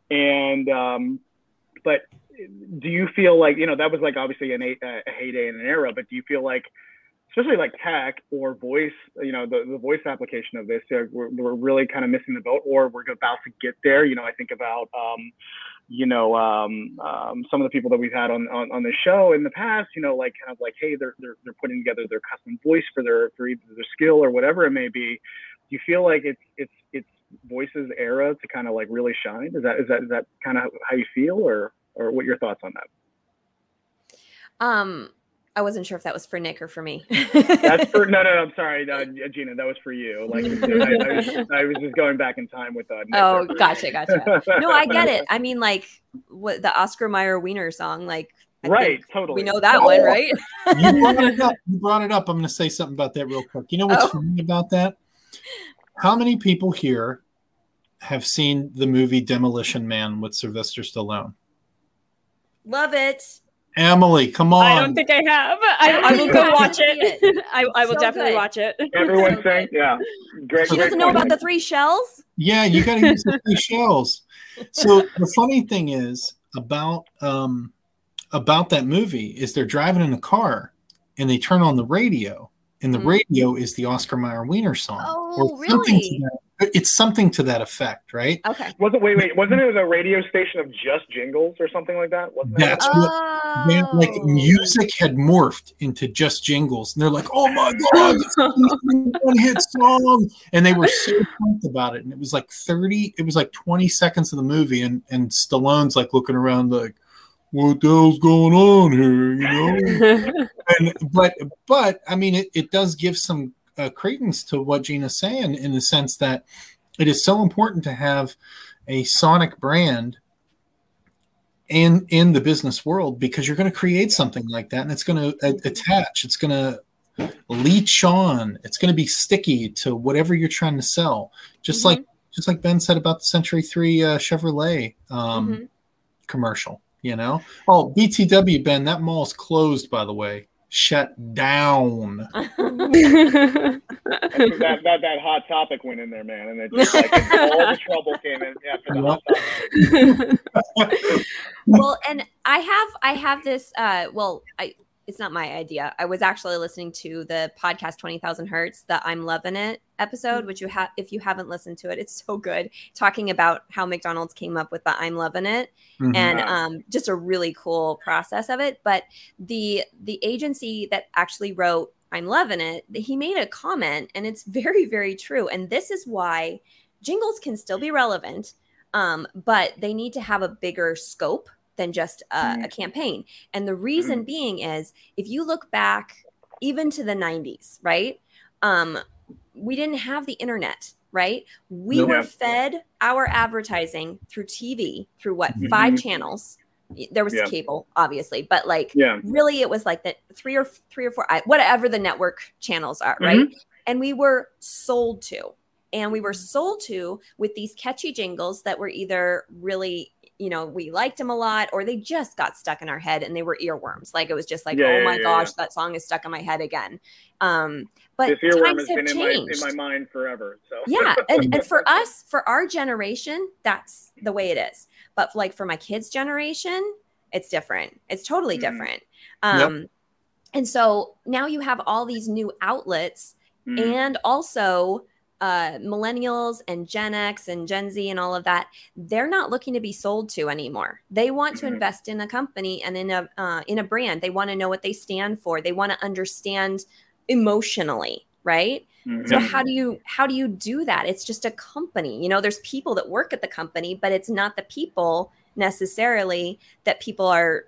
And um, but do you feel like you know that was like obviously an, a, a heyday in an era, but do you feel like especially like tech or voice, you know, the, the voice application of this, we're, we're really kind of missing the boat or we're about to get there. You know, I think about, um, you know, um, um, some of the people that we've had on, on, on the show in the past, you know, like kind of like, hey, they're, they're, they're putting together their custom voice for their, for either their skill or whatever it may be. Do you feel like it's, it's, it's voices era to kind of like really shine? Is that, is that, is that kind of how you feel or, or what your thoughts on that? Um, I wasn't sure if that was for Nick or for me. That's for no, no, no. I'm sorry, uh, Gina. That was for you. Like I, I, was, I, was, just going back in time with. Uh, Nick oh, gotcha, gotcha. No, I get it. I mean, like what the Oscar Mayer Wiener song, like. I right, totally. We know that oh, one, right? you, brought it up. you brought it up. I'm going to say something about that real quick. You know what's oh. funny about that? How many people here have seen the movie Demolition Man with Sylvester Stallone? Love it. Emily, come on. I don't think I have. I, I will go watch it. I, I will so definitely good. watch it. Everyone's so saying, yeah. Great, she great doesn't know about the three shells. Yeah, you got to use the three shells. So the funny thing is about um, about that movie is they're driving in a car and they turn on the radio and the mm-hmm. radio is the Oscar Mayer Wiener song. Oh, really? It's something to that effect, right? Okay. Wasn't wait wait wasn't it a radio station of just jingles or something like that? Wasn't That's that? what oh. like music had morphed into just jingles, and they're like, "Oh my god, one hit song!" And they were so pumped about it, and it was like thirty, it was like twenty seconds of the movie, and and Stallone's like looking around like. What the hell's going on here? You know, and but but I mean, it, it does give some uh, credence to what Gina's saying in the sense that it is so important to have a sonic brand in in the business world because you're going to create something like that and it's going to uh, attach it's going to leech on it's going to be sticky to whatever you're trying to sell just mm-hmm. like just like ben said about the century 3 uh, chevrolet um, mm-hmm. commercial you know oh btw ben that mall's closed by the way shut down. that, that that hot topic went in there, man, and it just like all the trouble came in after the hot topic. well, and I have I have this. Uh, well, I it's not my idea. I was actually listening to the podcast 20,000 Hertz, the I'm Loving It episode, mm-hmm. which you have, if you haven't listened to it, it's so good. Talking about how McDonald's came up with the I'm Loving It mm-hmm. and um, just a really cool process of it. But the, the agency that actually wrote I'm Loving It, he made a comment and it's very, very true. And this is why jingles can still be relevant, um, but they need to have a bigger scope than just a, a campaign. And the reason mm-hmm. being is if you look back even to the 90s, right? Um, we didn't have the internet, right? We no. were fed our advertising through TV, through what, mm-hmm. five channels? There was yeah. cable, obviously, but like yeah. really it was like the three or three or four, whatever the network channels are, right? Mm-hmm. And we were sold to. And we were sold to with these catchy jingles that were either really you know, we liked them a lot, or they just got stuck in our head and they were earworms. Like it was just like, yeah, oh my yeah, gosh, yeah. that song is stuck in my head again. Um, but this earworm has been in my, in my, mind forever. So yeah, and, and for us, for our generation, that's the way it is. But like for my kids' generation, it's different. It's totally mm different. Um, yep. And so now you have all these new outlets, mm and also uh, millennials and Gen X and Gen Z and all of that, they're not looking to be sold to anymore. They want to mm-hmm. invest in a company and in a uh, in a brand. They want to know what they stand for. They want to understand emotionally, right? Mm-hmm. So how do you how do you do that? It's just a company. You know, there's people that work at the company, but it's not the people necessarily that people are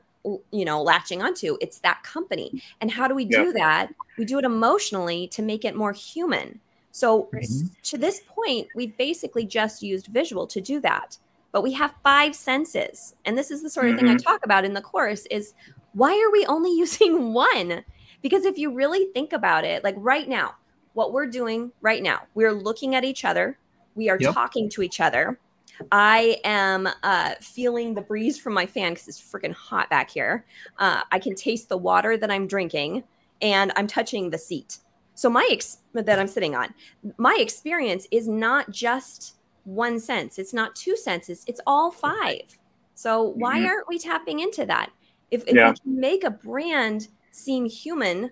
you know latching onto it's that company and how do we do that we do it emotionally to make it more human so mm-hmm. to this point, we've basically just used visual to do that. But we have five senses. And this is the sort of mm-hmm. thing I mm-hmm. talk about in the course is why are we only using one? Because if you really think about it, like right now, what we're doing right now, we're looking at each other, we are yep. talking to each other. I am uh, feeling the breeze from my fan because it's freaking hot back here. Uh, I can taste the water that I'm drinking, and I'm touching the seat. So my ex- that I'm sitting on, my experience is not just one sense. It's not two senses. It's all five. So why mm-hmm. aren't we tapping into that? If, if yeah. we can make a brand seem human,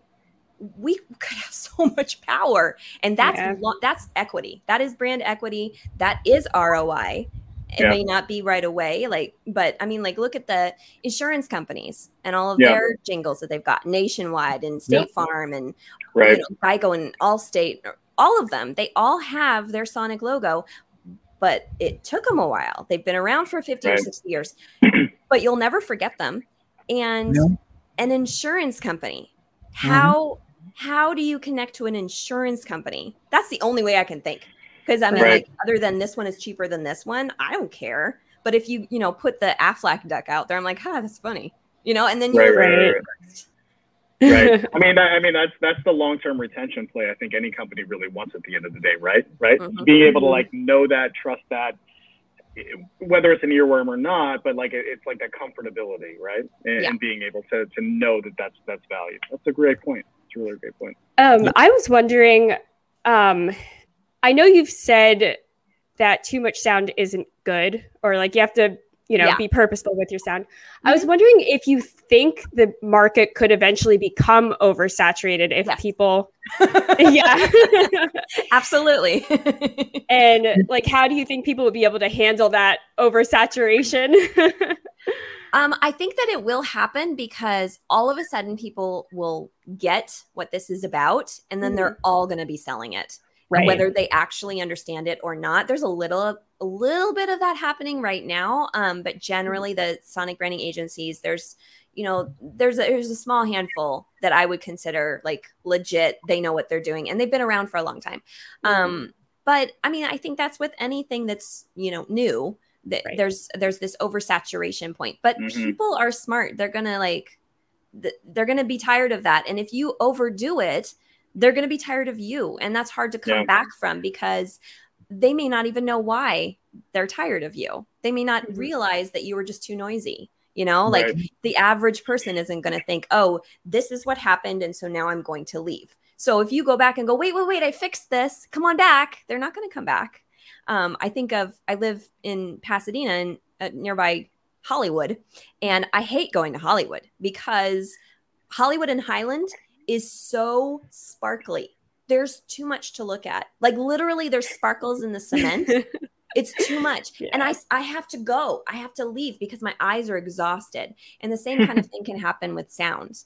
we could have so much power, and that's yeah. that's equity. That is brand equity. That is ROI. It yeah. may not be right away, like, but I mean, like, look at the insurance companies and all of yeah. their jingles that they've got nationwide and State Farm and right. you know, Geico and Allstate, all of them. They all have their Sonic logo, but it took them a while. They've been around for 50 right. or 60 years, but you'll never forget them. And an insurance company, mm-hmm. how mm-hmm. how do you connect to an insurance company? That's the only way I can think. Because I mean, right. like, other than this one is cheaper than this one, I don't care. But if you, you know, put the Aflac duck out there, I'm like, ah, that's funny, you know. And then you're right, right, right, right. I mean, I mean, that's that's the long term retention play. I think any company really wants at the end of the day, right? Right. Mm-hmm. Being able to like know that, trust that, whether it's an earworm or not, but like it's like that comfortability, right? And, yeah. and, being able to to know that that's that's value. That's a great point. It's a really great point. Um, I was wondering, um, I know you've said that too much sound isn't good, or like you have to, you know, yeah. be purposeful with your sound. Mm-hmm. I was mm-hmm. wondering if you think the market could eventually become oversaturated if yes. people, yeah, absolutely. and like, how do you think people would be able to handle that oversaturation? Um, I think that it will happen because all of a sudden people will get what this is about, and then mm-hmm. they're all going to be selling it right. whether they actually understand it or not. There's a little a little bit of that happening right now, um, but generally the sonic branding agencies, there's you know there's a, there's a small handful that I would consider like legit. They know what they're doing and they've been around for a long time. Mm-hmm. Um, but I mean, I think that's with anything that's you know new. That right. there's there's this oversaturation point, but mm-hmm. people are smart. They're gonna like they're going to be tired of that. And if you overdo it, they're going to be tired of you and that's hard to come yeah. back from because they may not even know why they're tired of you they may not mm-hmm. realize that you were just too noisy you know right. like the average person isn't going to think oh this is what happened and so now i'm going to leave so if you go back and go wait wait wait i fixed this come on back they're not going to come back um, i think of i live in pasadena and uh, nearby hollywood and i hate going to hollywood because hollywood and highland is so sparkly. There's too much to look at. Like literally, there's sparkles in the cement. it's too much. Yeah. And I, I have to go. I have to leave because my eyes are exhausted. And the same kind of thing can happen with sound.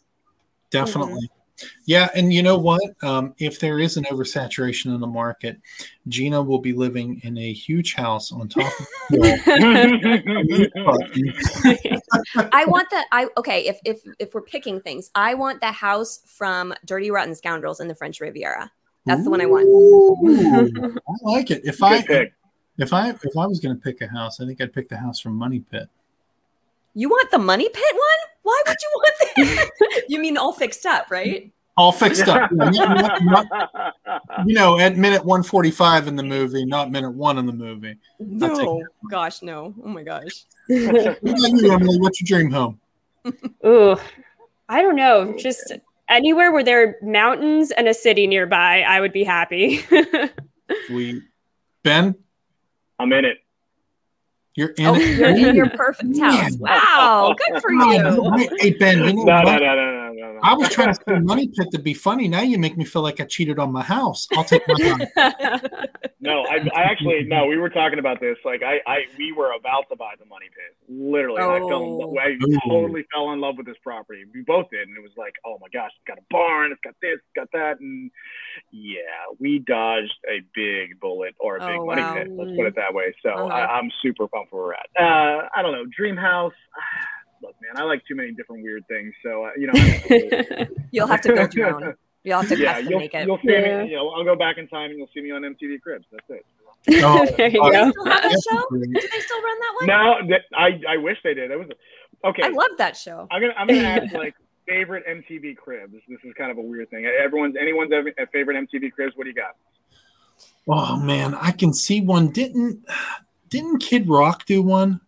Definitely. Mm-hmm. Yeah, and you know what? Um, if there is an oversaturation in the market, Gina will be living in a huge house on top of. I want the I okay. If if if we're picking things, I want the house from Dirty Rotten Scoundrels in the French Riviera. That's Ooh, the one I want. I like it. If I if I if I was going to pick a house, I think I'd pick the house from Money Pit. You want the money pit one? Why would you want that? you mean all fixed up, right? All fixed up. Yeah, not, not, you know, at minute 145 in the movie, not minute one in the movie. No, gosh, no. Oh my gosh. what you, Emily, what's your dream home? Ooh, I don't know. Just anywhere where there are mountains and a city nearby, I would be happy. Sweet. Ben? I'm in it. You're in oh, it. You're in your perfect house. Wow, good for you. Hey Ben, you know no, no, no, no, no, no, I was trying to say money pit to be funny. Now you make me feel like I cheated on my house. I'll take my money. no, I, I actually no. We were talking about this. Like I, I we were about to buy the money pit. Literally, oh. I fell. In love, I Ooh. totally fell in love with this property. We both did, and it was like, oh my gosh, it's got a barn, it's got this, it's got that, and yeah, we dodged a big bullet or a big oh, money wow. pit. Let's put it that way. So uh-huh. I, I'm super pumped where we're at. Uh, I don't know, dream house. Look, man, I like too many different weird things. So uh, you know, you'll have to build your own. You'll have to yeah, you'll, make it. You'll see yeah. me. You know, I'll go back in time and you'll see me on MTV Cribs. That's it. Oh, there you go. Still have that show? Do they still run that one? No, I I wish they did. It was okay. I love that show. I'm gonna I'm gonna ask like favorite MTV Cribs. This is kind of a weird thing. Everyone's anyone's favorite MTV Cribs. What do you got? Oh man, I can see one. Didn't didn't Kid Rock do one?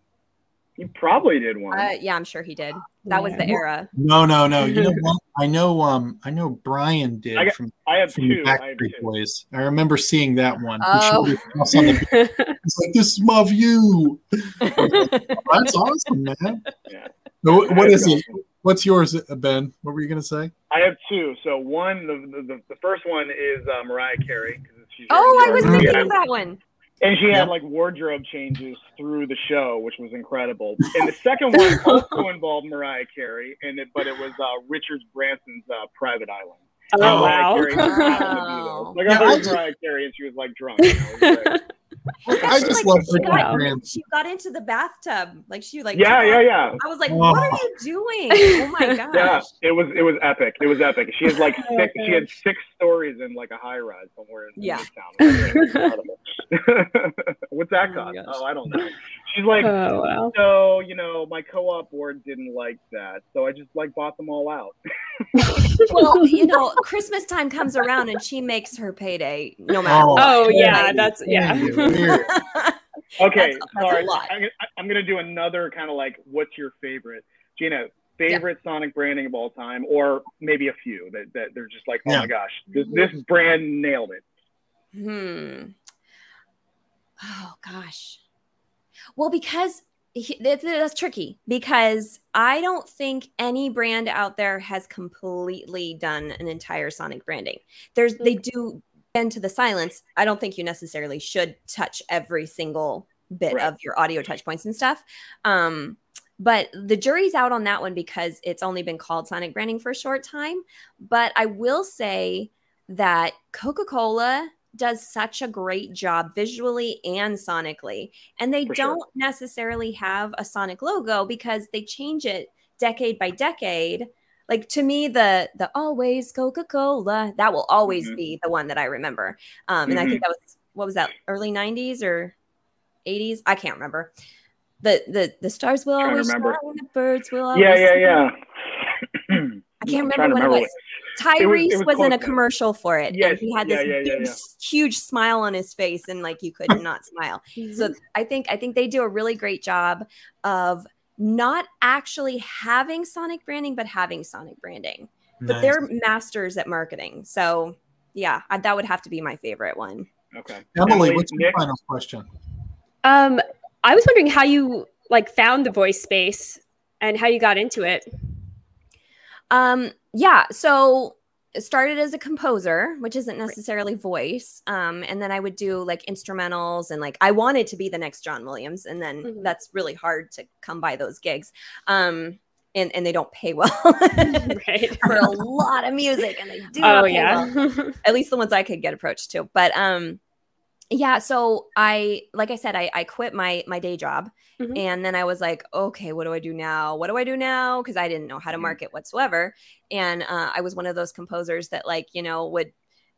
He probably did one. Uh, yeah, I'm sure he did. That was the era. No, no, no. You know what? I know. Um, I know Brian did I got, from. I have from two. The I have two. Boys. I remember seeing that one. Oh. He's like, "This is my view." That's awesome, man. Yeah. So, what is it? What's yours, Ben? What were you gonna say? I have two. So one, the the, the first one is uh, Mariah Carey. Oh, I was thinking of that one. And she had like wardrobe changes through the show, which was incredible. And the second one also involved Mariah Carey, and it, but it was uh, Richard Branson's uh, Private Island. Oh, wow. Carey Like I heard Mariah Carey, and she was like drunk. You know, I just like, love she got, she got into the bathtub, like she like yeah, yeah, yeah. I was like, oh. what are you doing? Oh my gosh! Yeah, it was it was epic. It was epic. She had like oh, six. She had six stories in like a high rise somewhere in yeah. town. What's that oh cost? Oh, oh, I don't know. She's like, oh, wow. so you know, my co-op board didn't like that, so I just like bought them all out. well, you know, Christmas time comes around and she makes her payday no matter. Oh, oh yeah, that's yeah. okay, that's, sorry. I'm, I'm gonna do another kind of like, what's your favorite, Gina? Favorite yeah. Sonic branding of all time, or maybe a few that, that they're just like, oh yeah. my gosh, this, this brand nailed it. Hmm. Oh gosh. Well, because that's tricky because I don't think any brand out there has completely done an entire Sonic branding. There's they mm. do bend to the silence. I don't think you necessarily should touch every single bit right. of your audio touch points and stuff. Um, but the jury's out on that one because it's only been called Sonic branding for a short time. But I will say that Coca Cola does such a great job visually and sonically. And they For don't sure. necessarily have a Sonic logo because they change it decade by decade. Like to me, the the always Coca Cola that will always mm-hmm. be the one that I remember. Um, and mm-hmm. I think mm-hmm. that was what was that early '90s or '80s? I can't remember. The the the stars will always shine, the birds will always. Yeah, yeah, yeah. I can't remember when it was. Tyrese it was, it was, was in a commercial for it, yes. and he had this yeah, yeah, yeah, huge smile on his face, and like you could not smile. So I think I think they do a really great job of not actually having Sonic branding, but having Sonic branding. Nice. But they're masters at marketing. So yeah, I, that would have to be my favorite one. Okay, Emily, what's your final question? Um, I was wondering how you like found the voice space and how you got into it. Um, yeah, so it started as a composer, which isn't necessarily voice. Um, and then I would do like instrumentals and like I wanted to be the next John Williams, and then mm-hmm. that's really hard to come by those gigs. Um, and, and they don't pay well right. for a lot of music, and they do. Oh yeah, well. at least the ones I could get approached to. But um, yeah so i like i said i, I quit my my day job mm-hmm. and then i was like okay what do i do now? What do i do now? Because i didn't know how to mm-hmm. market whatsoever. And uh, i was one of those composers that like you know would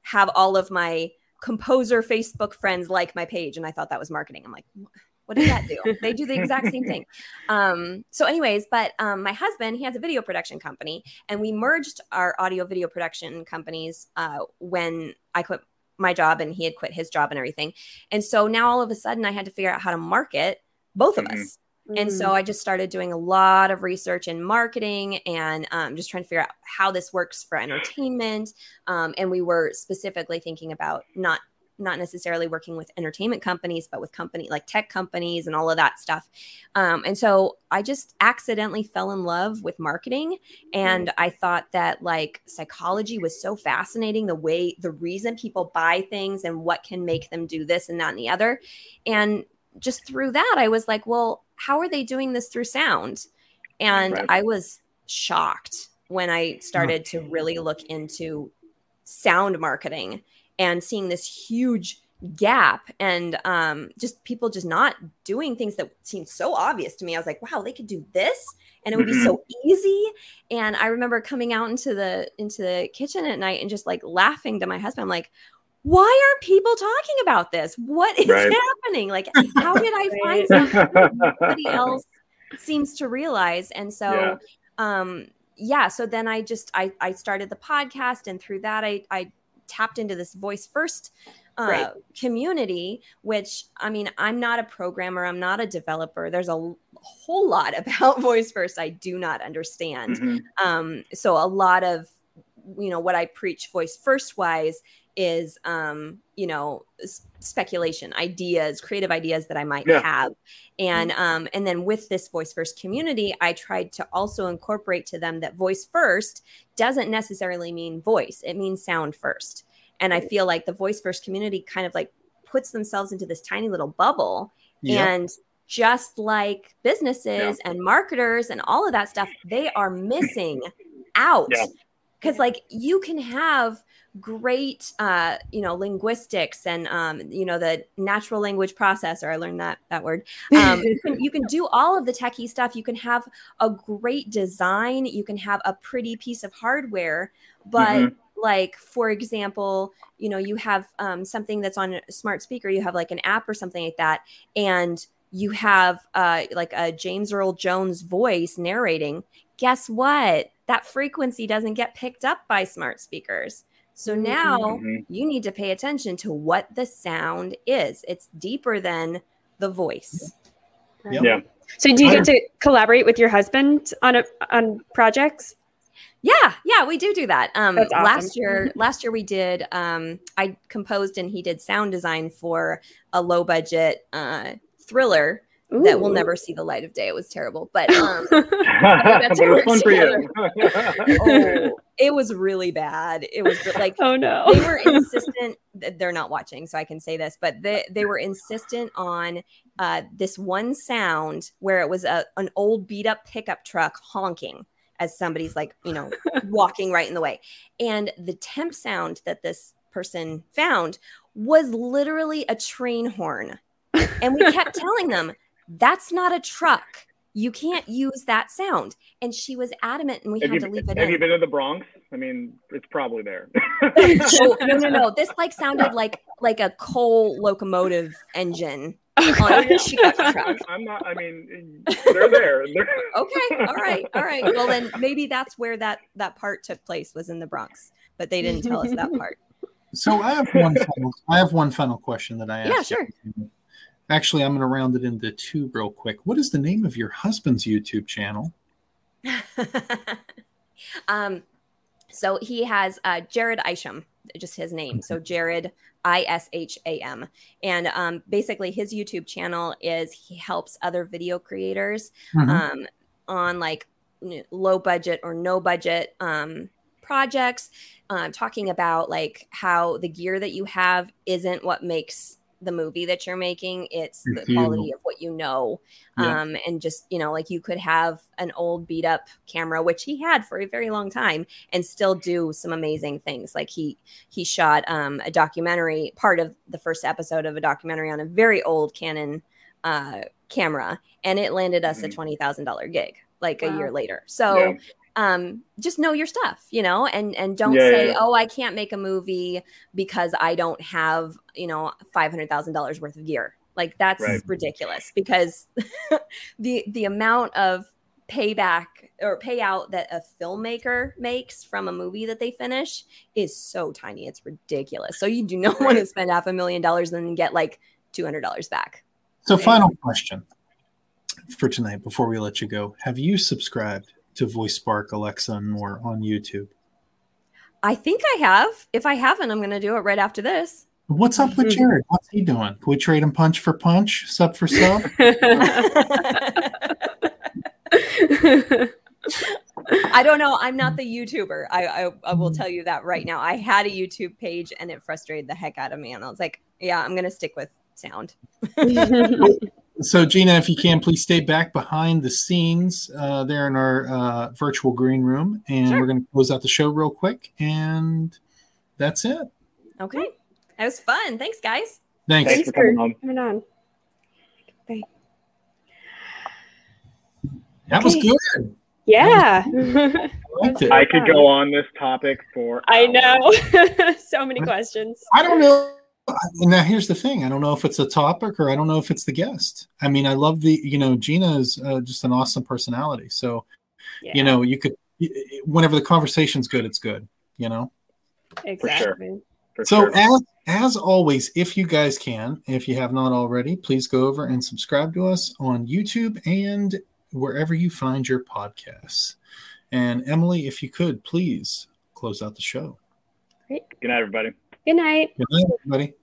have all of my composer facebook friends like my page and i thought that was marketing. I'm like what does that do? They do the exact same thing. Um, so anyways but um, my husband he has a video production company and we merged our audio video production companies uh, when i quit my job and he had quit his job and everything. And so now all of a sudden I had to figure out how to market both of mm-hmm. us. And so mm. I just started doing a lot of research in marketing and um, just trying to figure out how this works for entertainment. Um, and we were specifically thinking about not not necessarily working with entertainment companies, but with company like tech companies and all of that stuff. Um, and so I just accidentally fell in love with marketing. And I thought that like psychology was so fascinating the way, the reason people buy things and what can make them do this and that and the other. And just through that, I was like, well, how are they doing this through sound? And right. I was shocked when I started to really look into sound marketing and seeing this huge gap and um, just people just not doing things that seemed so obvious to me. I was like, wow, they could do this and it would be so mm-hmm. easy. And I remember coming out into the into the kitchen at night and just like laughing to my husband. I'm like, why aren't people talking about this? What is right. happening? Like, how did I find something nobody else seems to realize? And so yeah. um yeah, so then I just I I started the podcast and through that I I tapped into this voice first uh, right. community, which I mean, I'm not a programmer, I'm not a developer. There's a whole lot about voice first I do not understand. Mm-hmm. Um, so a lot of you know what I preach voice first wise is um, you know speculation ideas creative ideas that i might yeah. have and um, and then with this voice first community i tried to also incorporate to them that voice first doesn't necessarily mean voice it means sound first and i feel like the voice first community kind of like puts themselves into this tiny little bubble yep. and just like businesses yeah. and marketers and all of that stuff they are missing out because yeah. like you can have great uh, you know linguistics and um, you know the natural language processor i learned that that word um, you, can, you, can, do all of the techie stuff. You can have a great design. You can have a pretty piece of hardware. But mm-hmm. like for example you know you have um, something that's on a smart speaker. You have like an app or something like that. And you have uh, like a james earl jones voice narrating. Guess what that frequency doesn't get picked up by smart speakers so now mm-hmm. you need to pay attention to what the sound is. It's deeper than the voice. Right? Yeah. So do you get to collaborate with your husband on a, on projects? Yeah, yeah, we do do that. Um, awesome. last year, last year we did. Um, I composed and he did sound design for a low budget uh, thriller Ooh. that will never see the light of day. It was terrible, but um, it was fun for you. oh, it was really bad. It was like oh no, they were insistent. They're not watching, so I can say this, but they they were insistent on uh, this one sound where it was a an old beat up pickup truck honking as somebody's like you know walking right in the way, and the temp sound that this person found was literally a train horn. And we kept telling them that's not a truck. You can't use that sound. And she was adamant, and we have had you, to leave it have in. you been to the Bronx? I mean, it's probably there. oh, no, no, no. This like sounded like like a coal locomotive engine. Oh, on a truck. I'm not. I mean, they're there. They're... okay. All right. All right. Well, then maybe that's where that that part took place was in the Bronx, but they didn't tell us that part. So I have one. Final, I have one final question that I asked. Yeah, sure. You. Actually, I'm going to round it into two real quick. What is the name of your husband's YouTube channel? um, so he has uh, Jared Isham, just his name. So Jared I S H A M, and um, basically his YouTube channel is he helps other video creators mm-hmm. um, on like low budget or no budget um, projects, uh, talking about like how the gear that you have isn't what makes the movie that you're making it's the quality of what you know yeah. um and just you know like you could have an old beat up camera which he had for a very long time and still do some amazing things like he he shot um a documentary part of the first episode of a documentary on a very old canon uh camera and it landed us mm-hmm. a $20000 gig like wow. a year later so yeah um, just know your stuff, you know, and and don't yeah, say, yeah. "Oh, I can't make a movie because I don't have, you know, five hundred thousand dollars worth of gear." Like that's right. ridiculous because the the amount of payback or payout that a filmmaker makes from a movie that they finish is so tiny. It's ridiculous. So you do not want to spend half a million dollars and then get like two hundred dollars back. So, final question for tonight before we let you go: Have you subscribed to Voice Spark, Alexa, and more on YouTube? I think I have. If I haven't, I'm going to do it right after this. What's up with Jared? What's he doing? Can we trade him punch for punch, sub for sub? I don't know. I'm not the YouTuber. I, I, I will tell you that right now. I had a YouTube page and it frustrated the heck out of me. And I was like, yeah, I'm gonna stick with sound. so Gina, if you can, please stay back behind the scenes uh, there in our uh, virtual green room, and sure. we're going to close out the show real quick, and that's it. Okay, that was fun. Thanks, guys. Thanks, Thanks for coming on. Coming on. That okay. was good. Yeah. I, I could go on this topic for. I know. so many questions. I don't know. Now here's the thing. I don't know if it's a topic or I don't know if it's the guest. I mean, I love the you know Gina is uh, just an awesome personality. So, yeah. you know, you could whenever the conversation's good, it's good. You know. Exactly. For sure. so as as always, if you guys can, if you have not already, please go over and subscribe to us on YouTube and wherever you find your podcasts. And Emily, if you could, please close out the show. Great. Good night, everybody. Good night. Good night, everybody.